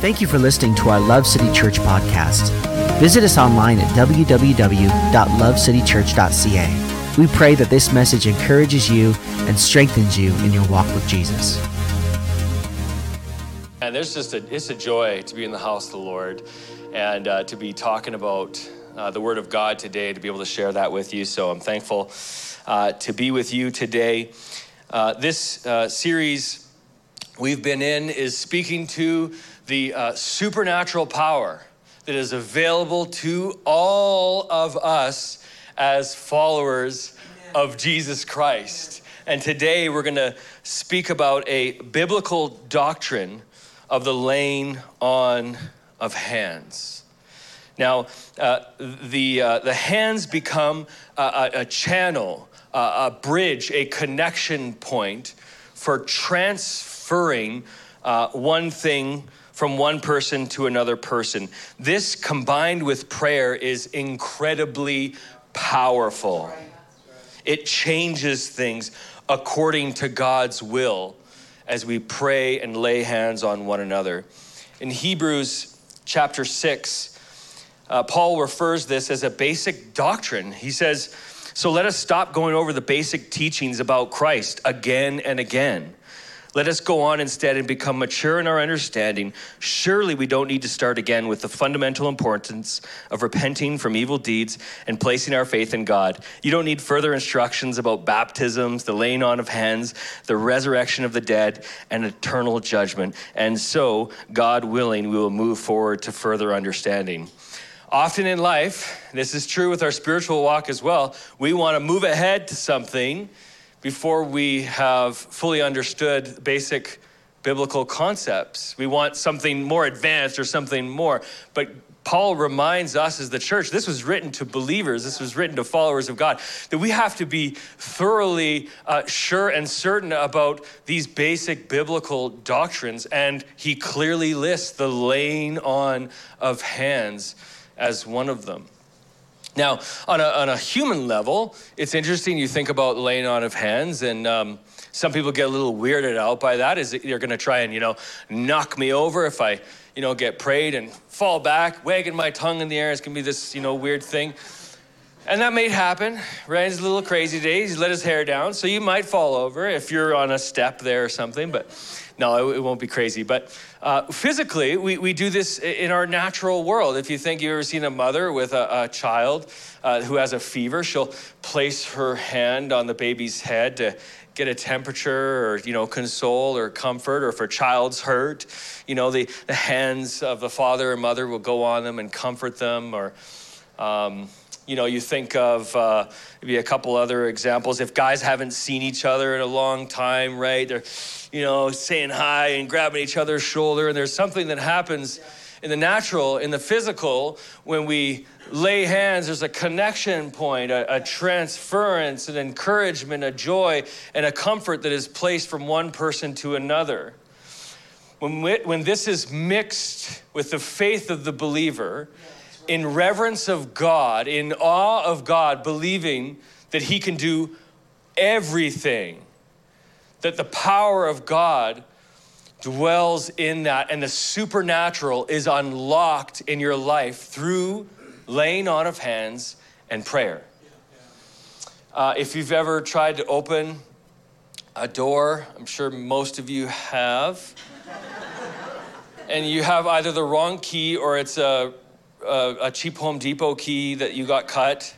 Thank you for listening to our Love City Church podcast. Visit us online at www.lovecitychurch.ca. We pray that this message encourages you and strengthens you in your walk with Jesus. And there's just a it's a joy to be in the house of the Lord and uh, to be talking about uh, the Word of God today, to be able to share that with you. So I'm thankful uh, to be with you today. Uh, this uh, series we've been in is speaking to the uh, supernatural power that is available to all of us as followers of Jesus Christ. And today we're going to speak about a biblical doctrine of the laying on of hands. Now, uh, the, uh, the hands become a, a channel, a bridge, a connection point for transferring uh, one thing from one person to another person. This combined with prayer is incredibly powerful. It changes things according to God's will as we pray and lay hands on one another. In Hebrews chapter 6, uh, Paul refers this as a basic doctrine. He says, So let us stop going over the basic teachings about Christ again and again. Let us go on instead and become mature in our understanding. Surely we don't need to start again with the fundamental importance of repenting from evil deeds and placing our faith in God. You don't need further instructions about baptisms, the laying on of hands, the resurrection of the dead, and eternal judgment. And so, God willing, we will move forward to further understanding. Often in life, this is true with our spiritual walk as well, we want to move ahead to something before we have fully understood basic biblical concepts. We want something more advanced or something more. But Paul reminds us as the church, this was written to believers, this was written to followers of God, that we have to be thoroughly uh, sure and certain about these basic biblical doctrines. And he clearly lists the laying on of hands as one of them. Now, on a, on a human level, it's interesting. You think about laying on of hands, and um, some people get a little weirded out by that. Is you're going to try and you know knock me over if I you know get prayed and fall back, wagging my tongue in the air. It's going to be this you know weird thing. And that may happen. Ryan's a little crazy today. He's let his hair down, so you might fall over if you're on a step there or something. But no, it, won't be crazy. But uh, physically, we, we do this in our natural world. If you think you've ever seen a mother with a, a child uh, who has a fever, she'll place her hand on the baby's head to get a temperature or you know console or comfort or if a child's hurt you know the, the hands of the father and mother will go on them and comfort them or um, you know, you think of uh, maybe a couple other examples. If guys haven't seen each other in a long time, right? They're, you know, saying hi and grabbing each other's shoulder, and there's something that happens in the natural, in the physical, when we lay hands, there's a connection point, a, a, transference, an encouragement, a joy, and a comfort that is placed from one person to another. When, we, when this is mixed with the faith of the believer, in reverence of God, in awe of God, believing that He can do everything, that the power of God dwells in that, and the supernatural is unlocked in your life through laying on of hands and prayer. Uh, if you've ever tried to open a door, I'm sure most of you have, and you have either the wrong key or it's a a, a cheap Home Depot key that you got cut,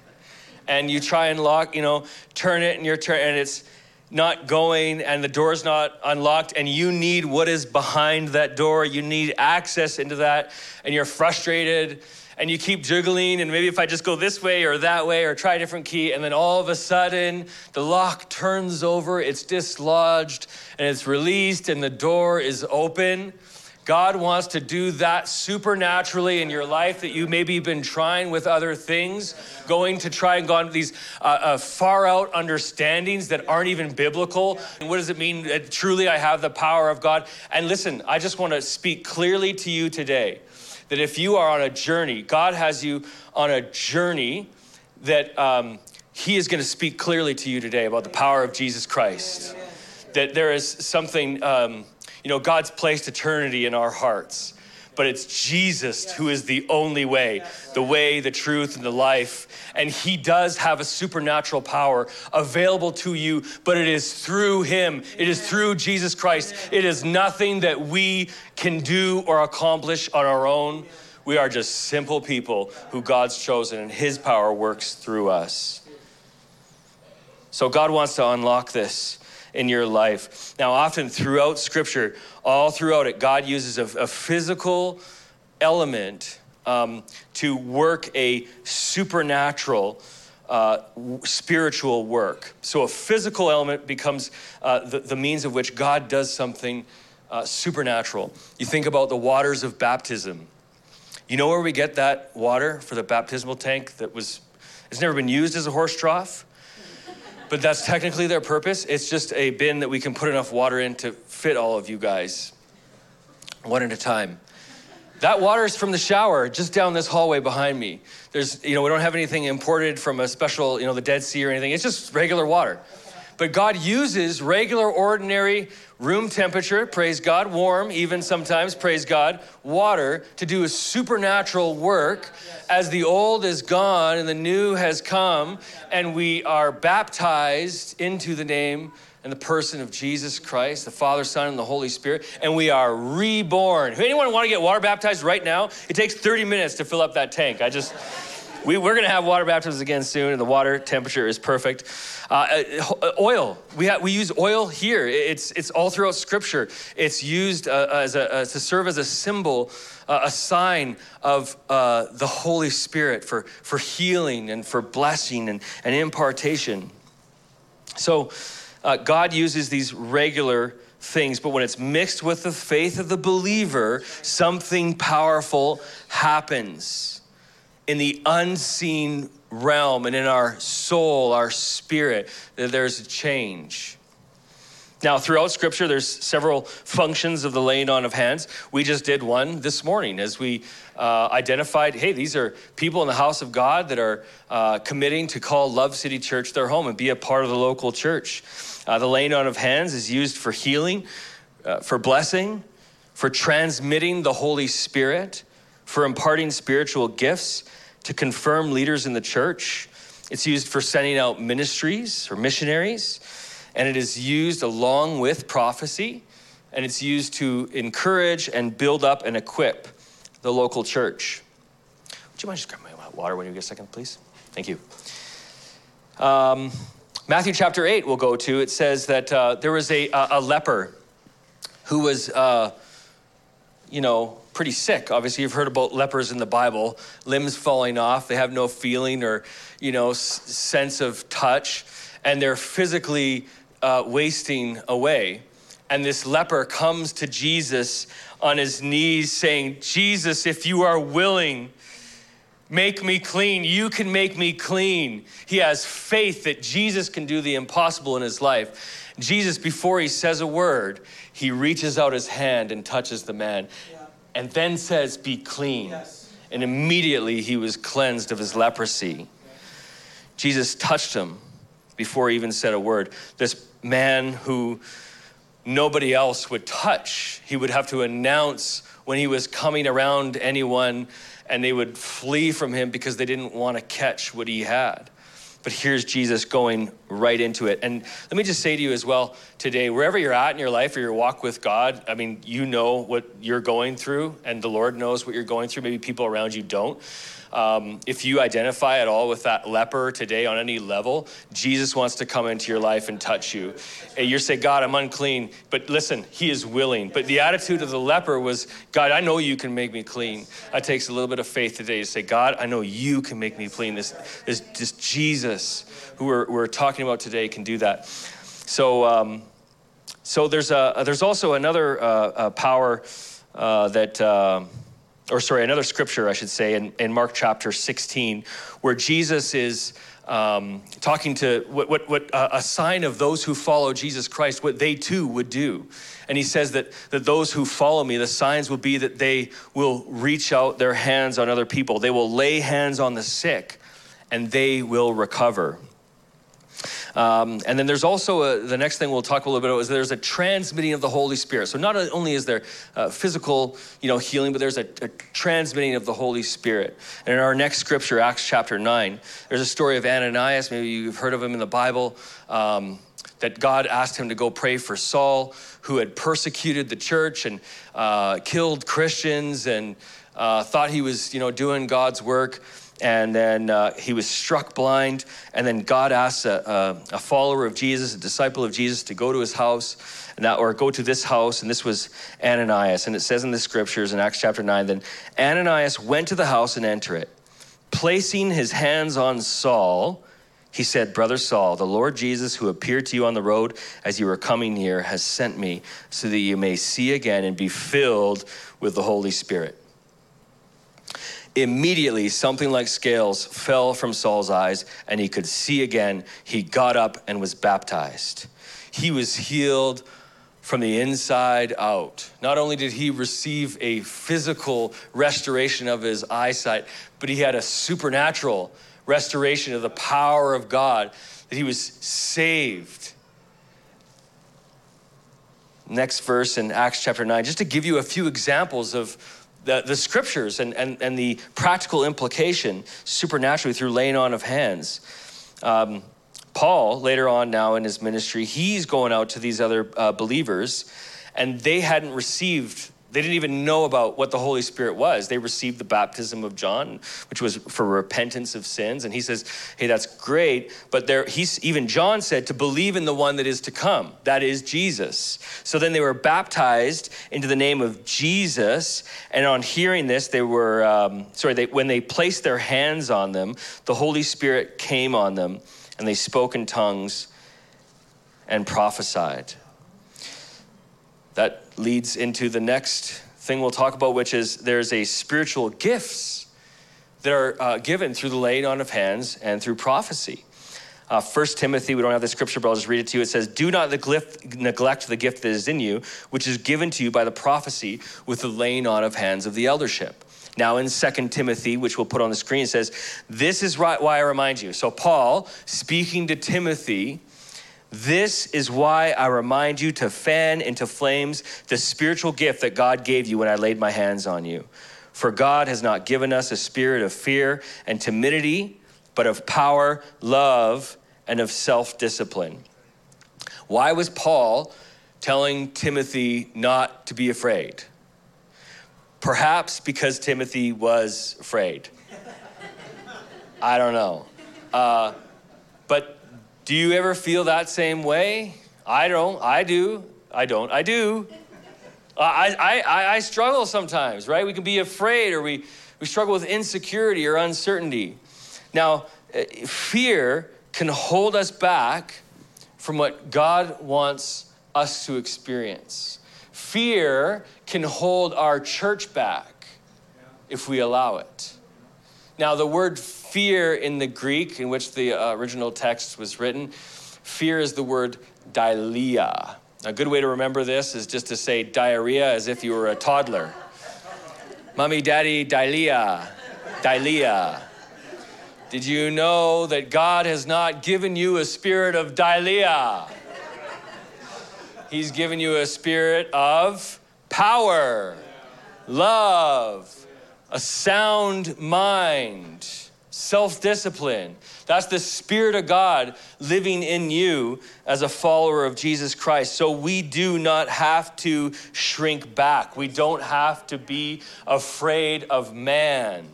and you try and lock, you know, turn it and you're turn and it's not going and the door's not unlocked and you need what is behind that door. You need access into that and you're frustrated and you keep jiggling and maybe if i just go this way or that way or try a different key and then all of a sudden the lock turns over it's dislodged and it's released and the door is open God wants to do that supernaturally in your life that you maybe been trying with other things, going to try and go on these uh, uh, far out understandings that aren't even biblical. And what does it mean that truly I have the power of God? And listen, I just want to speak clearly to you today that if you are on a journey, God has you on a journey that um, He is going to speak clearly to you today about the power of Jesus Christ. That there is something. Um, you know, God's placed eternity in our hearts. but it's Jesus who is the only way, the way, the truth, and the life. And He does have a supernatural power available to you, but it is through Him. It is through Jesus Christ. It is nothing that we can do or accomplish on our own. We are just simple people who God's chosen, and His power works through us. So God wants to unlock this in your life. Now, often throughout Scripture, all throughout it, God uses a, a physical element um, to work a supernatural. Uh, spiritual work. So a physical element becomes uh, the, the, means of which God does something uh, supernatural. You think about the waters of baptism. You know where we get that water for the baptismal tank that was, it's never been used as a horse trough? But that's technically their purpose. It's just a bin that we can put enough water in to fit all of you guys, one at a time. That water is from the shower just down this hallway behind me. There's, you know, we don't have anything imported from a special, you know, the Dead Sea or anything. It's just regular water. But God uses regular, ordinary, room temperature, praise God, warm, even sometimes, praise God, water to do a supernatural work as the old is gone and the new has come, and we are baptized into the name and the person of Jesus Christ, the Father, Son, and the Holy Spirit, and we are reborn. Anyone want to get water baptized right now? It takes 30 minutes to fill up that tank. I just. We, are going to have water baptisms again soon, and the water temperature is perfect. Uh, uh oil, we, ha- we use oil here. It's, it's all throughout Scripture. It's used uh, as a, uh, to serve as a symbol, uh, a sign of uh, the Holy Spirit for, for healing and for blessing and, and impartation. So, God uses these regular things, but when it's mixed with the faith of the believer, something powerful happens in the unseen realm and in our soul, our spirit, that there's a change. Now, throughout Scripture, there's several functions of the laying on of hands. We just did one this morning as we uh, identified hey, these are people in the house of God that are uh, committing to call Love City Church their home and be a part of the local church. Uh, the laying on of hands is used for healing, uh, for blessing, for transmitting the Holy Spirit, for imparting spiritual gifts, to confirm leaders in the church. It's used for sending out ministries or missionaries, and it is used along with prophecy, and it's used to encourage and build up and equip the local church. Would you mind just grabbing my water when you get a second, please? Thank you. Um, Matthew chapter 8, we'll go to. It says that uh, there was a, a, leper who was, uh, you know, pretty sick. Obviously, you've heard about lepers in the Bible, limbs falling off, they have no feeling or, you know, s- sense of touch, and they're physically uh, wasting away. And this leper comes to Jesus on his knees saying, Jesus, if you are willing, make me clean. You can make me clean. He has faith that Jesus can do the impossible in his life. Jesus, before he says a word, he reaches out his hand and touches the man. Yeah and then says, Be clean. Yes. And immediately he was cleansed of his leprosy. Jesus touched him before he even said a word. This man who nobody else would touch, he would have to announce when he was coming around anyone, and they would flee from him because they didn't want to catch what he had. But here's Jesus going right into it. And let me just say to you as well today, wherever you're at in your life or your walk with God, I mean, you know what you're going through, and the Lord knows what you're going through. Maybe people around you don't. Um, if you identify at all with that leper today on any level, Jesus wants to come into your life and touch you. And you're God, I'm unclean. But listen, He is willing. But the attitude of the leper was, God, I know you can make me clean. It takes a little bit of faith today to say, God, I know you can make me clean. This, this, Jesus who we're, we're talking about today can do that. So, um, so there's, a, there's also another uh, power uh, that. Or sorry, another scripture, I should say, in, in Mark chapter 16, where Jesus is um, talking to what, what, what uh, a sign of those who follow Jesus Christ, what they too would do. And he says that, that those who follow me, the signs will be that they will reach out their hands on other people, they will lay hands on the sick, and they will recover. Um, and then there's also a, the next thing we'll talk a little bit about is there's a transmitting of the Holy Spirit. So not only is there uh, physical, you know, healing, but there's a, a, transmitting of the Holy Spirit. And in our next scripture, Acts chapter nine, there's a story of Ananias. Maybe you've heard of him in the Bible. Um, that God asked him to go pray for Saul, who had persecuted the church and uh, killed Christians and uh, thought he was, you know, doing God's work and then uh, he was struck blind. And then God asked a, a, a, follower of Jesus, a disciple of Jesus, to go to his house, that, or go to this house. And this was Ananias. And it says in the scriptures in Acts chapter 9 then Ananias went to the house and entered it. Placing his hands on Saul, he said, Brother Saul, the Lord Jesus, who appeared to you on the road as you were coming here, has sent me so that you may see again and be filled with the Holy Spirit. Immediately, something like scales fell from Saul's eyes, and he could see again. He got up and was baptized. He was healed from the inside out. Not only did he receive a physical restoration of his eyesight, but he had a supernatural restoration of the power of God, that he was saved. Next verse in Acts chapter 9, just to give you a few examples of the, the scriptures and, and, and the practical implication supernaturally through laying on of hands. Um, Paul, later on now in his ministry, he's going out to these other uh, believers, and they hadn't received they didn't even know about what the Holy Spirit was. They received the baptism of John, which was for repentance of sins. And he says, hey, that's great. But there, he's, even John said to believe in the one that is to come. That is Jesus. So then they were baptized into the name of Jesus. And on hearing this, they were, um, sorry, they, when they placed their hands on them, the Holy Spirit came on them and they spoke in tongues and prophesied. That leads into the next thing we'll talk about, which is there's a spiritual gifts that are uh, given through the laying on of hands and through prophecy. Uh, 1 Timothy, we don't have the scripture, but I'll just read it to you. It says, Do not neglect the gift that is in you, which is given to you by the prophecy with the laying on of hands of the eldership. Now, in 2 Timothy, which we'll put on the screen, says, This is why I remind you. So, Paul, speaking to Timothy, this is why I remind you to fan into flames the spiritual gift that God gave you when I laid my hands on you. For God has not given us a spirit of fear and timidity, but of power, love, and of self discipline. Why was Paul telling Timothy not to be afraid? Perhaps because Timothy was afraid. I don't know. Uh, but do you ever feel that same way? I don't. I do. I don't. I do. I, I, I struggle sometimes, right? We can be afraid or we, we struggle with insecurity or uncertainty. Now, eh, fear can hold us back from what God wants us to experience. Fear can hold our church back if we allow it. Now, the word fear in the Greek, in which the uh, original text was written, fear is the word dileia. A good way to remember this is just to say diarrhea as if you were a toddler. Mommy, daddy, dileia, dileia. Did you know that God has not given you a spirit of dileia? He's given you a spirit of power, love, a sound mind, self discipline. That's the Spirit of God living in you as a follower of Jesus Christ. So we do not have to shrink back. We don't have to be afraid of man.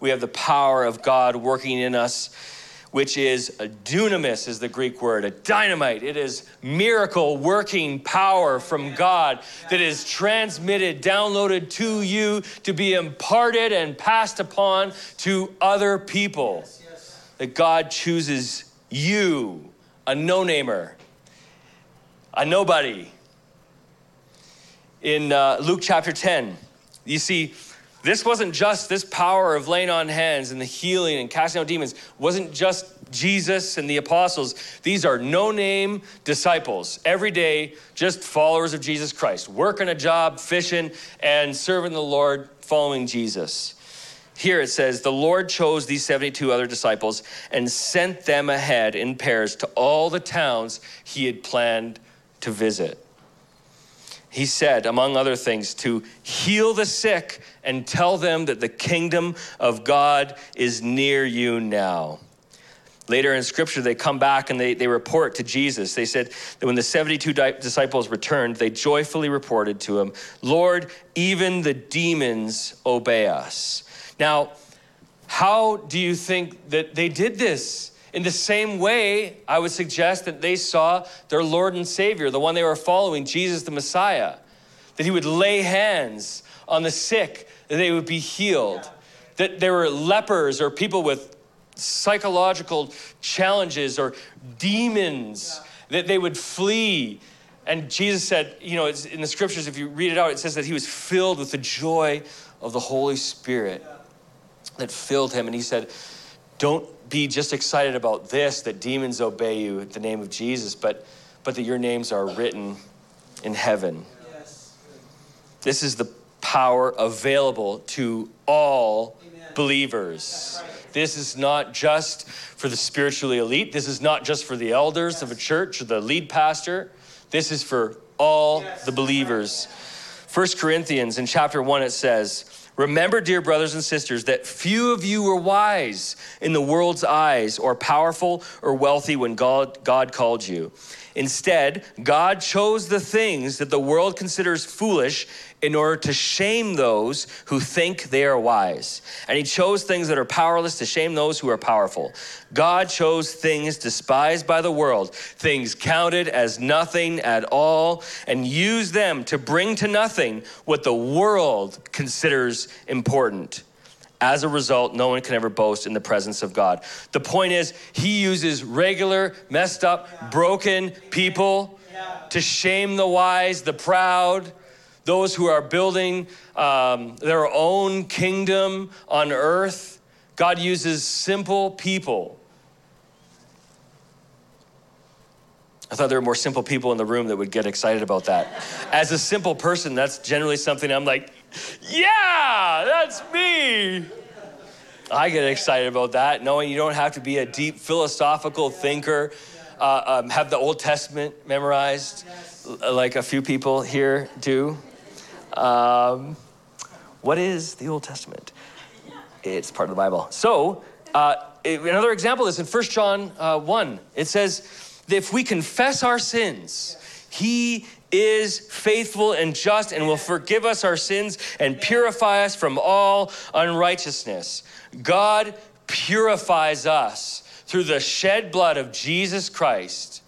We have the power of God working in us which is a dunamis is the Greek word, a dynamite. It is miracle working power from God that is transmitted, downloaded to you to be imparted and passed upon to other people. That God chooses you, a no namer, a nobody. In uh, Luke chapter 10, you see, this wasn't just this power of laying on hands and the healing and casting out demons, wasn't just Jesus and the apostles. These are no name disciples, every day, just followers of Jesus Christ, working a job, fishing, and serving the Lord, following Jesus. here it says, The Lord chose these 72 other disciples and sent them ahead in pairs to all the towns he had planned to visit. He said, among other things, to heal the sick and tell them that the kingdom of God is near you now. Later in scripture, they come back and they, they report to Jesus. They said that when the 72 disciples returned, they joyfully reported to him, Lord, even the demons obey us. Now, how do you think that they did this? In the same way, I would suggest that they saw their Lord and Savior, the one they were following, Jesus the Messiah, that he would lay hands on the sick, that they would be healed, that there were lepers or people with psychological challenges or demons that they would flee. And Jesus said, you know, in the scriptures, if you read it out, it says that he was filled with the joy of the Holy Spirit that filled him. And he said, don't be just excited about this, that demons obey you at the name of Jesus, but, but that your names are written in heaven. This is the power available to all Amen. believers. This is not just for the spiritually elite. This is not just for the elders yes. of a church or the lead pastor. This is for all yes. the believers. First Corinthians in chapter 1 it says, Remember, dear brothers and sisters, that few of you were wise in the world's eyes, or powerful or wealthy when God, God called you. Instead, God chose the things that the world considers foolish in order to shame those who think they are wise. And he chose things that are powerless to shame those who are powerful. God chose things despised by the world, things counted as nothing at all, and used them to bring to nothing what the world considers important. As a result, no one can ever boast in the presence of God. The point is, he uses regular, messed up, broken people to shame the wise, the proud, those who are building um, their own kingdom on earth. God uses simple people. I thought there were more simple people in the room that would get excited about that. As a simple person, that's generally something I'm like, yeah, that's me. I get excited about that, knowing you don't have to be a deep philosophical thinker, uh, um, have the Old Testament memorized, like a few people here do. Um, what is the Old Testament? It's part of the Bible. So, uh, another example is in 1 John uh, 1. It says, if we confess our sins, he is faithful and just and will forgive us our sins and purify us from all unrighteousness. God purifies us through the shed blood of Jesus Christ.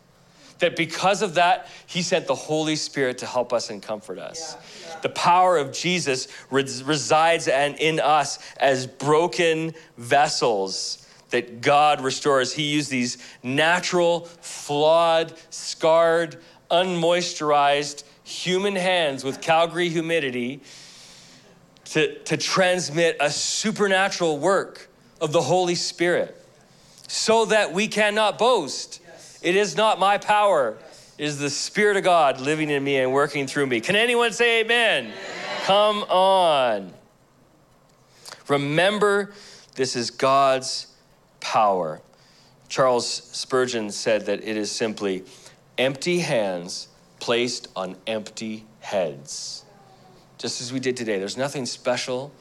That because of that, he sent the Holy Spirit to help us and comfort us. Yeah the power of Jesus res- resides and in us as broken vessels that God restores. He used these natural, flawed, scarred, unmoisturized human hands with Calgary humidity to, to transmit a supernatural work of the Holy Spirit so that we cannot boast. Yes. It is not my power. Yes is the Spirit of God living in me and working through me. Can anyone say amen? amen? Come on. Remember, this is God's power. Charles Spurgeon said that it is simply empty hands placed on empty heads. Just as we did today. There's nothing special,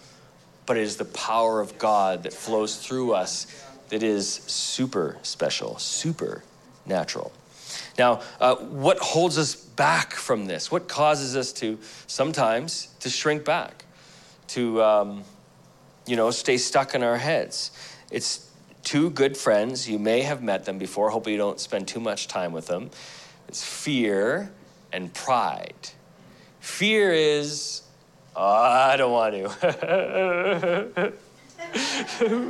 but it is the power of God that flows through us that is super special, super natural. Now, uh, what holds us back from this? What causes us to sometimes to shrink back, to um, you know stay stuck in our heads? It's two good friends. You may have met them before. Hopefully, you don't spend too much time with them. It's fear and pride. Fear is, oh, I don't want to.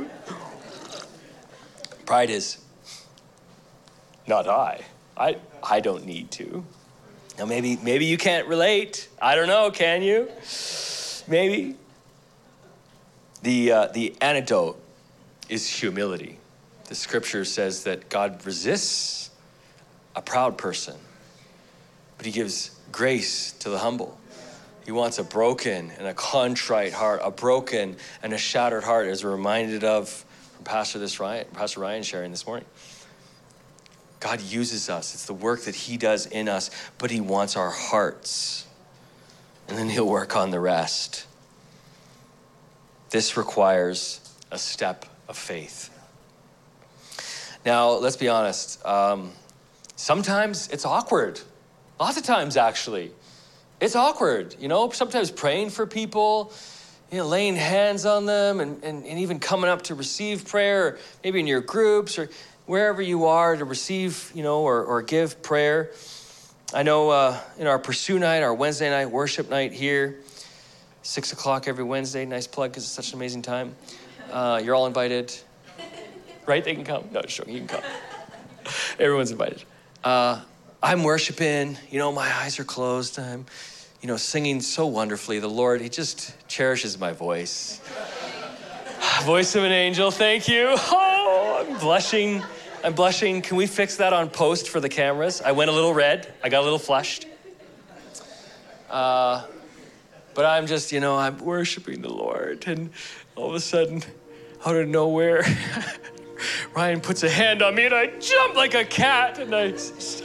pride is, not I. I, I don't need to. Now, maybe, maybe you can't relate. I don't know, can you? Maybe. The, uh, the antidote is humility. The scripture says that God resists a proud person, but he gives grace to the humble. He wants a broken and a contrite heart, a broken and a shattered heart, as we're reminded of from Pastor, this Ryan, Pastor Ryan sharing this morning. God uses us. It's the work that He does in us, but He wants our hearts. And then He'll work on the rest. This requires a step of faith. Now, let's be honest. Um, sometimes it's awkward. Lots of times, actually it's awkward, you know, sometimes praying for people, you know, laying hands on them and, and, and even coming up to receive prayer, maybe in your groups or wherever you are to receive, you know, or, or give prayer. I know uh, in our Pursue night, our Wednesday night worship night here, six o'clock every Wednesday, nice plug because it's such an amazing time. Uh, you're all invited, right? They can come. No, sure, you can come. Everyone's invited. Uh, I'm worshiping, you know, my eyes are closed. I'm you know, singing so wonderfully. The Lord, He just cherishes my voice. voice of an angel, thank you. Oh, I'm blushing. I'm blushing. Can we fix that on post for the cameras? I went a little red. I got a little flushed. Uh, but I'm just, you know, I'm worshiping the Lord. And all of a sudden, out of nowhere, Ryan puts a hand on me and I jump like a cat. And I,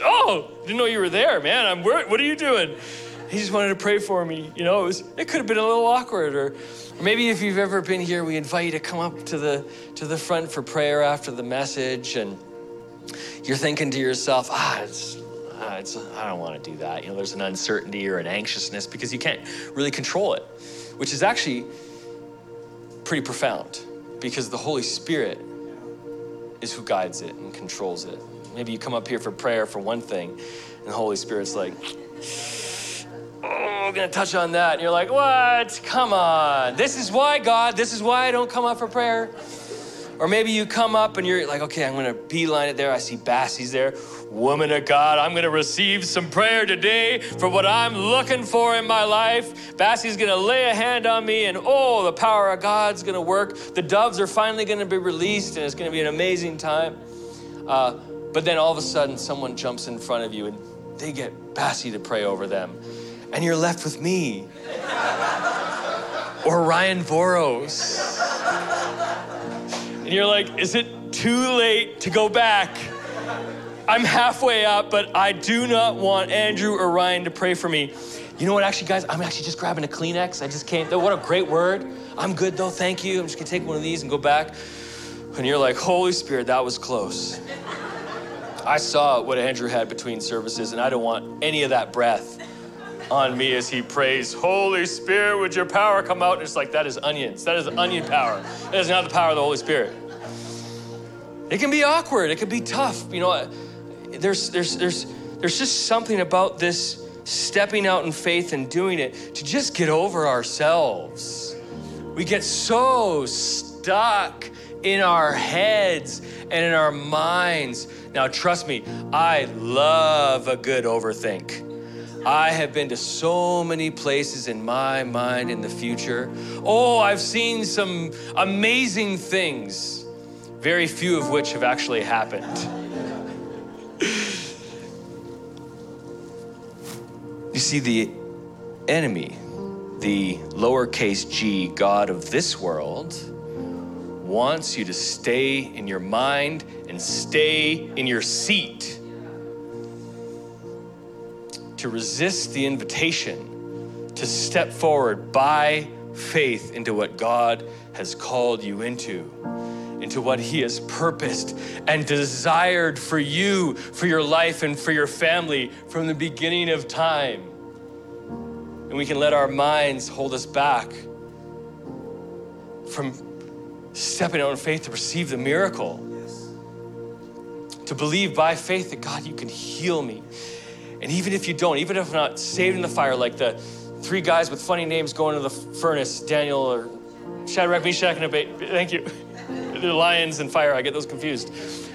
oh, didn't know you were there, man. I'm, what are you doing? he just wanted to pray for me. You know, it was it could have been a little awkward, or, or maybe if you've ever been here, we invite you to come up to the to the front for prayer after the message, and you're thinking to yourself, ah, it's, it's I don't want to do that. You know, there's an uncertainty or an anxiousness because you can't really control it, which is actually pretty profound because the Holy Spirit is who guides it and controls it. Maybe you come up here for prayer for one thing, and the Holy Spirit's like oh, I'm gonna touch on that. And you're like, what? Come on. This is why, God, this is why I don't come up for prayer. Or maybe you come up and you're like, okay, I'm gonna beeline it there. I see Bassie's there. Woman of God, I'm gonna receive some prayer today for what I'm looking for in my life. Bassie's gonna lay a hand on me, and oh, the power of God's gonna work. The doves are finally gonna be released, and it's gonna be an amazing time. Uh, but then all of a sudden, someone jumps in front of you and they get Bassie to pray over them and you're left with me or Ryan Voros. And you're like, is it too late to go back? I'm halfway up, but I do not want Andrew or Ryan to pray for me. You know what, actually, guys, I'm actually just grabbing a Kleenex. I just can't. What a great word. I'm good though, thank you. I'm just gonna take one of these and go back. And you're like, Holy Spirit, that was close. I saw what Andrew had between services, and I don't want any of that breath on me as he prays, Holy Spirit, would your power come out? And it's like, that is onions. That is onion power. That is not the power of the Holy Spirit. It can be awkward. It can be tough. You know, there's, there's, there's, there's just something about this stepping out in faith and doing it to just get over ourselves. We get so stuck in our heads and in our minds. Now, trust me, I love a good overthink. I have been to so many places in my mind in the future. Oh, I've seen some amazing things, very few of which have actually happened. You see, the enemy, the lowercase g God of this world, wants you to stay in your mind and stay in your seat to resist the invitation to step forward by faith into what God has called you into, into what He has purposed and desired for you, for your life, and for your family from the beginning of time. And we can let our minds hold us back from stepping out in faith to receive the miracle. To believe by faith that God, you can heal me and even if you don't, even if I'm not saved in the fire, like the three guys with funny names going to the furnace, Daniel or Shadrach, Meshach, and Abednego, thank you. the lions and fire, I get those confused.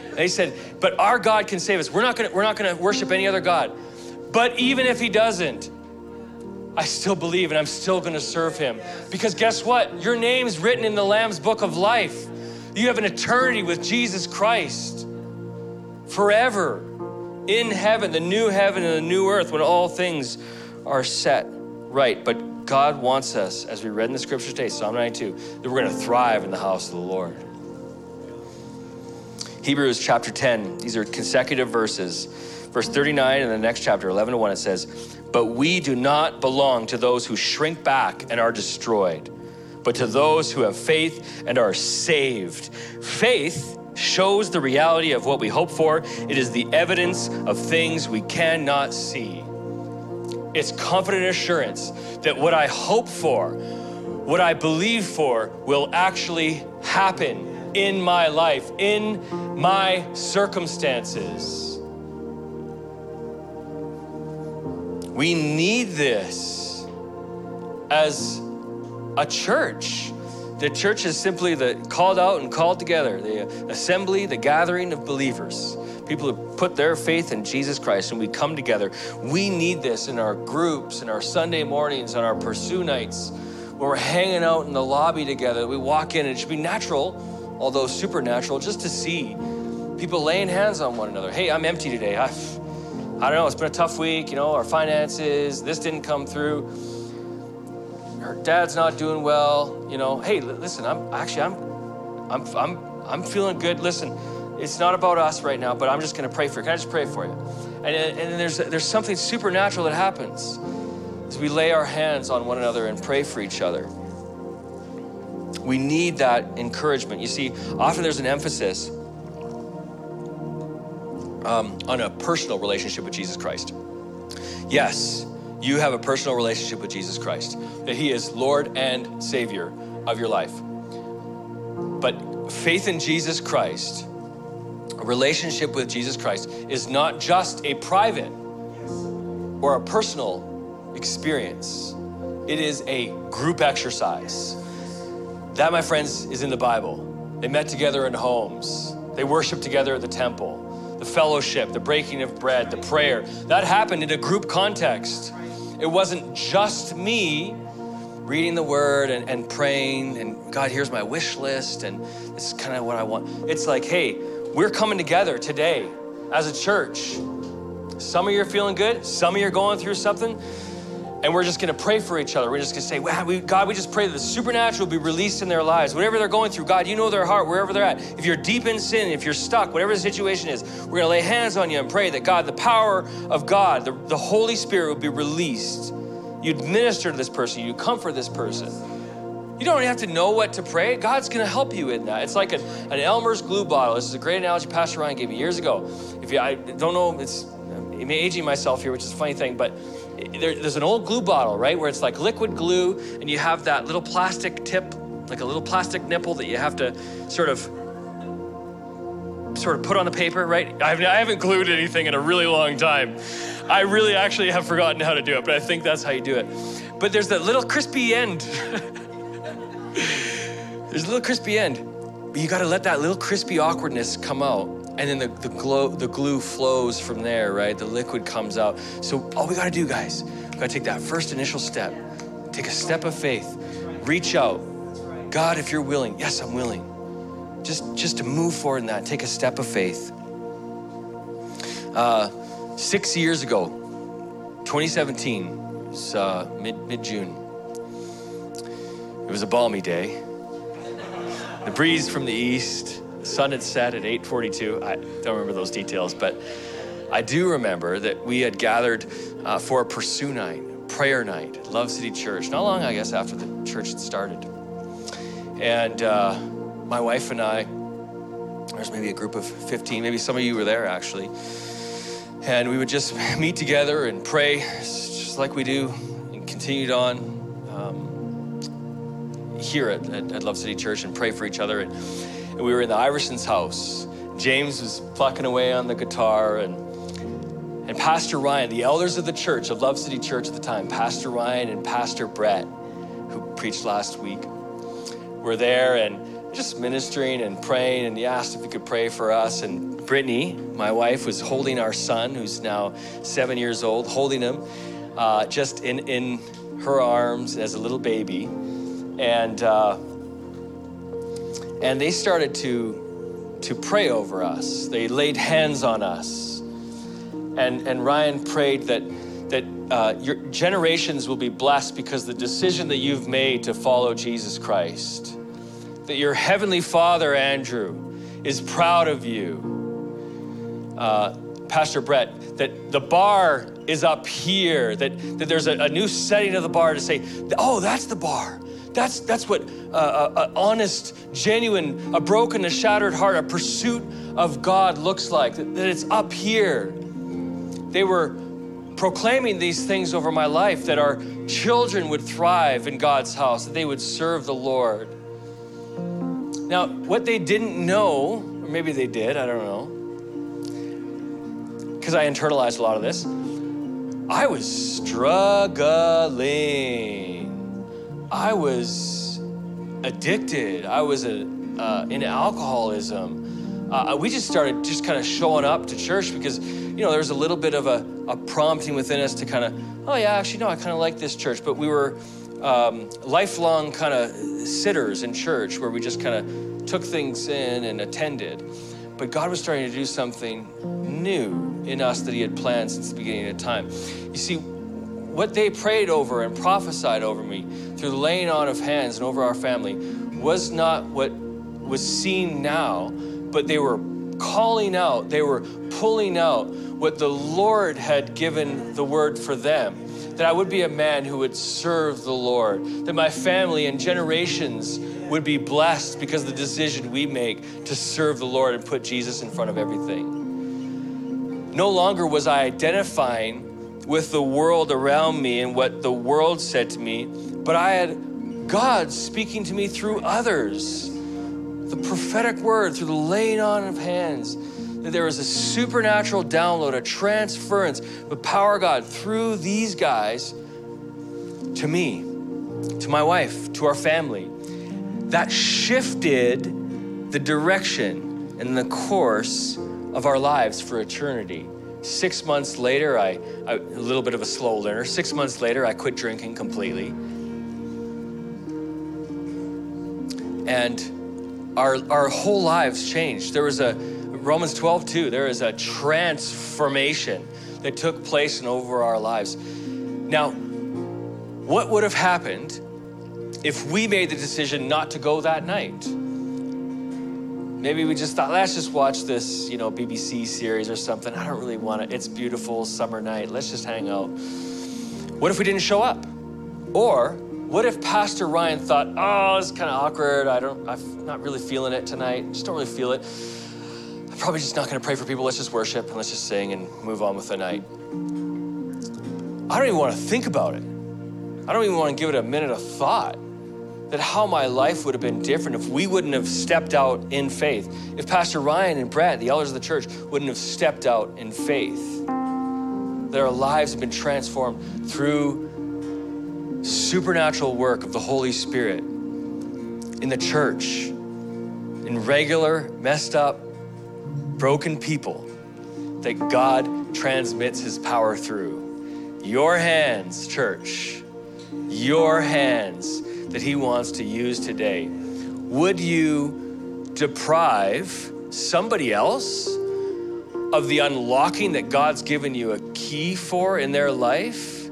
And they said, but our God can save us. We're not gonna, we're not gonna worship any other God. But even if he doesn't, I still believe and I'm still gonna serve him. Because guess what? Your name's written in the Lamb's book of life. You have an eternity with Jesus Christ forever in heaven, the new heaven and the new earth, when all things are set right. But God wants us, as we read in the scripture today, Psalm 92, that we're to thrive in the house of the Lord. Hebrews chapter 10, these are consecutive verses. Verse 39 in the next chapter, 11 to 1, it says, But we do not belong to those who shrink back and are destroyed, but to those who have faith and are saved. Faith shows the reality of what we hope for, it is the evidence of things we cannot see. It's confident assurance that what I hope for, what I believe for, will actually happen in my life, in my circumstances. We need this as a church. The church is simply the called out and called together, the assembly, the gathering of believers. People who put their faith in Jesus Christ and we come together. We need this in our groups, in our Sunday mornings, on our pursue nights, where we're hanging out in the lobby together. We walk in, and it should be natural, although supernatural, just to see people laying hands on one another. Hey, I'm empty today. I've, I don't know, it's been a tough week, you know, our finances, this didn't come through her dad's not doing well, you know, hey, listen, I'm actually I'm I'm I'm I'm feeling good. Listen, it's not about us right now, but I'm just going to pray for you. Can I just pray for you? And, and there's there's something supernatural that happens as we lay our hands on one another and pray for each other. We need that encouragement. You see, often there's an emphasis um, on a personal relationship with Jesus Christ. Yes, you have a personal relationship with Jesus Christ, that He is Lord and Savior of your life. But faith in Jesus Christ, a relationship with Jesus Christ, is not just a private or a personal experience, it is a group exercise. That, my friends, is in the Bible. They met together in homes, they worshiped together at the temple. The fellowship, the breaking of bread, the prayer, that happened in a group context. It wasn't just me reading the word and, and praying and God, here's my wish list and this is kind of what I want. It's like, hey, we're coming together today as a church. Some of you are feeling good, some of you are going through something, and we're just gonna pray for each other. We're just gonna say, wow, we, God, we just pray that the supernatural will be released in their lives. Whatever they're going through, God, you know their heart, wherever they're at. If you're deep in sin, if you're stuck, whatever the situation is, we're gonna lay hands on you and pray that God, the power of God, the, the Holy Spirit will be released. You'd minister to this person, you comfort this person. You don't even have to know what to pray. God's going to help you in that. It's like an, an Elmer's glue bottle. This is a great analogy Pastor Ryan gave me years ago. If you, I don't know, it's I'm aging myself here, which is a funny thing, but there, there's an old glue bottle, right, where it's like liquid glue, and you have that little plastic tip, like a little plastic nipple that you have to sort of sort of put on the paper, right? I've, I haven't glued anything in a really long time. I really actually have forgotten how to do it, but I think that's how you do it. But there's that little crispy end. there's a little crispy end. But you gotta let that little crispy awkwardness come out. And then the, the, glow, the glue flows from there, right? The liquid comes out. So all we gotta do, guys, we gotta take that first initial step. Take a step of faith. Reach out. God, if you're willing, yes, I'm willing. Just, just to move forward in that, take a step of faith. Uh, six years ago, 2017, it was uh, mid mid June. It was a balmy day. The breeze from the east, the sun had set at 8:42. I don't remember those details, but I do remember that we had gathered uh, for a pursue night, prayer night, Love City Church. Not long, I guess, after the church had started, and uh, my wife and I. There's maybe a group of 15, maybe some of you were there actually and we would just meet together and pray, just like we do, and continued on um, here at, at, at, Love City Church and pray for each other. And, and, we were in the Iversons' house. James was plucking away on the guitar, and and Pastor Ryan, the elders of the church of Love City Church at the time, Pastor Ryan and Pastor Brett, who preached last week, were there and just ministering and praying. And he asked if he could pray for us. And Brittany, my wife, was holding our son, who's now seven years old, holding him uh, just in, in her arms as a little baby. And, uh, and they started to, to pray over us. They laid hands on us. And, and Ryan prayed that, that uh, your generations will be blessed because the decision that you've made to follow Jesus Christ. That your heavenly Father, Andrew, is proud of you. Uh, Pastor Brett, that the bar is up here, that, that there's a, a, new setting of the bar to say, oh, that's the bar. That's, that's what uh, uh, honest, genuine, a broken, a shattered heart, a pursuit of God looks like, that, that it's up here. They were proclaiming these things over my life that our children would thrive in God's house, that they would serve the Lord. Now, what they didn't know, or maybe they did, I don't know, because I internalized a lot of this, I was struggling. I was addicted. I was a, uh, in alcoholism. Uh, we just started just kind of showing up to church because, you know, there was a little bit of a, a prompting within us to kind of, oh, yeah, actually, no, I kind of like this church. But we were um, lifelong kind of sitters in church where we just kind of took things in and attended. But God was starting to do something new in us that He had planned since the beginning of time. You see, what they prayed over and prophesied over me through the laying on of hands and over our family was not what was seen now, but they were calling out, they were pulling out what the Lord had given the word for them. That I would be a man who would serve the Lord, that my family and generations would be blessed because of the decision we make to serve the Lord and put Jesus in front of everything. No longer was I identifying with the world around me and what the world said to me, but I had God speaking to me through others. The prophetic word, through the laying on of hands, that there was a supernatural download, a transference of the power of God through these guys to me, to my wife, to our family that shifted the direction and the course of our lives for eternity. Six months later, I, I, a little bit of a slow learner. Six months later, I quit drinking completely. And our, our whole lives changed. There was a, Romans 12, 2, there is a transformation that took place in over our lives. Now, what would have happened if we made the decision not to go that night. Maybe we just thought, let's just watch this, you know, BBC series or something. I don't really want it. It's beautiful summer night. Let's just hang out. What if we didn't show up? Or what if Pastor Ryan thought, oh, it's kind of awkward. I don't, I'm not really feeling it tonight. Just don't really feel it. I'm probably just not going to pray for people. Let's just worship and let's just sing and move on with the night. I don't even want to think about it. I don't even want to give it a minute of thought that how my life would have been different if we wouldn't have stepped out in faith. If Pastor Ryan and Brad, the elders of the church, wouldn't have stepped out in faith. That our lives have been transformed through supernatural work of the Holy Spirit in the church, in regular, messed up, broken people that God transmits his power through. Your hands, church, your hands that He wants to use today. Would you deprive somebody else of the unlocking that God's given you a key for in their life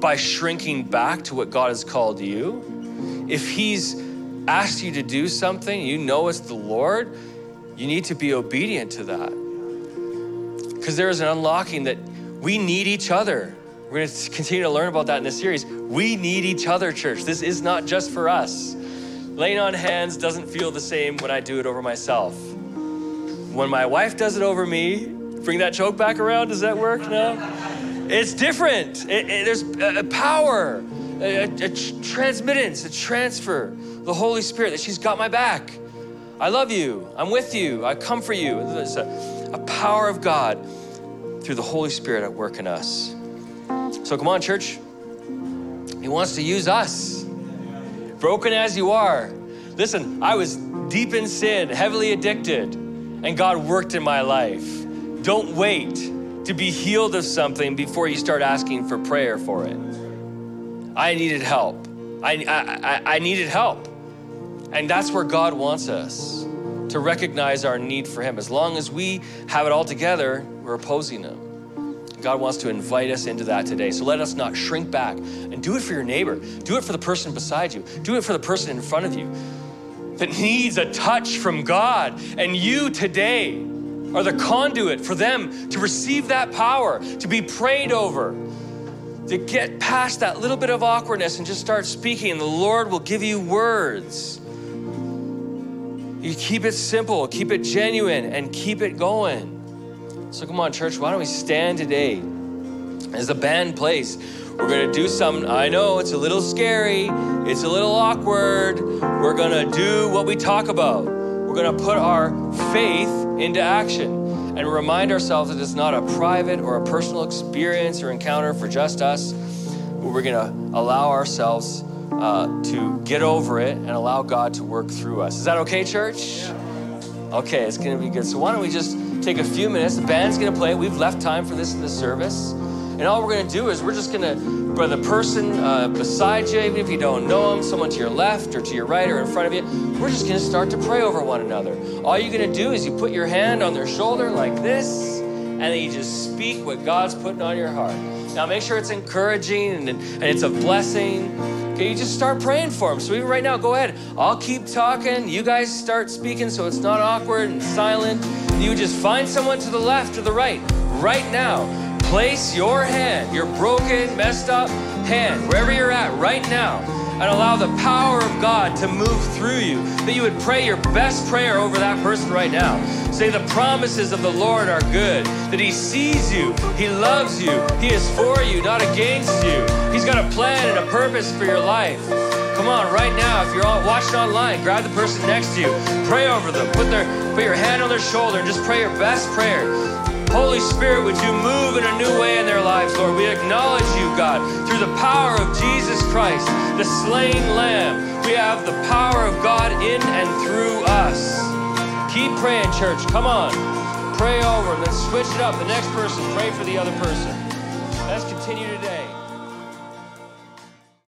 by shrinking back to what God has called you? If He's asked you to do something, you know it's the Lord, you need to be obedient to that. Because there is an unlocking that we need each other. We're going to continue to learn about that in this series. We need each other, church. This is not just for us. Laying on hands doesn't feel the same when I do it over myself. When my wife does it over me, bring that choke back around, does that work? No? It's different. It, it, there's a, a power, a, transmittance, a transfer, the Holy Spirit that she's got my back. I love you. I'm with you. I come for you. There's a, a power of God through the Holy Spirit at work in us. So come on, church. He wants to use us. Broken as you are. Listen, I was deep in sin, heavily addicted, and God worked in my life. Don't wait to be healed of something before you start asking for prayer for it. I needed help. I, I, I needed help. And that's where God wants us to recognize our need for Him. As long as we have it all together, we're opposing Him. God wants to invite us into that today. So let us not shrink back and do it for your neighbor. Do it for the person beside you. Do it for the person in front of you that needs a touch from God. And you today are the conduit for them to receive that power, to be prayed over, to get past that little bit of awkwardness and just start speaking. The Lord will give you words. You keep it simple, keep it genuine, and keep it going. So come on, church, why don't we stand today as the band plays? We're gonna do something. I know it's a little scary, it's a little awkward. We're gonna do what we talk about. We're gonna put our faith into action and remind ourselves that it's not a private or a personal experience or encounter for just us. But we're gonna allow ourselves uh, to get over it and allow God to work through us. Is that okay, church? Okay, it's gonna be good. So why don't we just take a few minutes. The band's gonna play. We've left time for this in the service. And all we're gonna do is we're just gonna, for the person uh, beside you, even if you don't know them, someone to your left or to your right or in front of you, we're just gonna start to pray over one another. All you're gonna do is you put your hand on their shoulder like this, and then you just speak what God's putting on your heart. Now make sure it's encouraging and, and it's a blessing. Okay, you just start praying for them. So even right now, go ahead. I'll keep talking. You guys start speaking so it's not awkward and silent. You just find someone to the left or the right right now. Place your hand, your broken, messed up hand, wherever you're at right now, and allow the power of God to move through you. That you would pray your best prayer over that person right now. Say, The promises of the Lord are good, that He sees you, He loves you, He is for you, not against you. He's got a plan and a purpose for your life. Come on, right now, if you're watching online, grab the person next to you, pray over them, put their put your hand on their shoulder, and just pray your best prayer. Holy Spirit, would you move in a new way in their lives, Lord? We acknowledge you, God, through the power of Jesus Christ, the slain Lamb. We have the power of God in and through us. Keep praying, church. Come on. Pray over. Let's switch it up. The next person, pray for the other person. Let's continue today.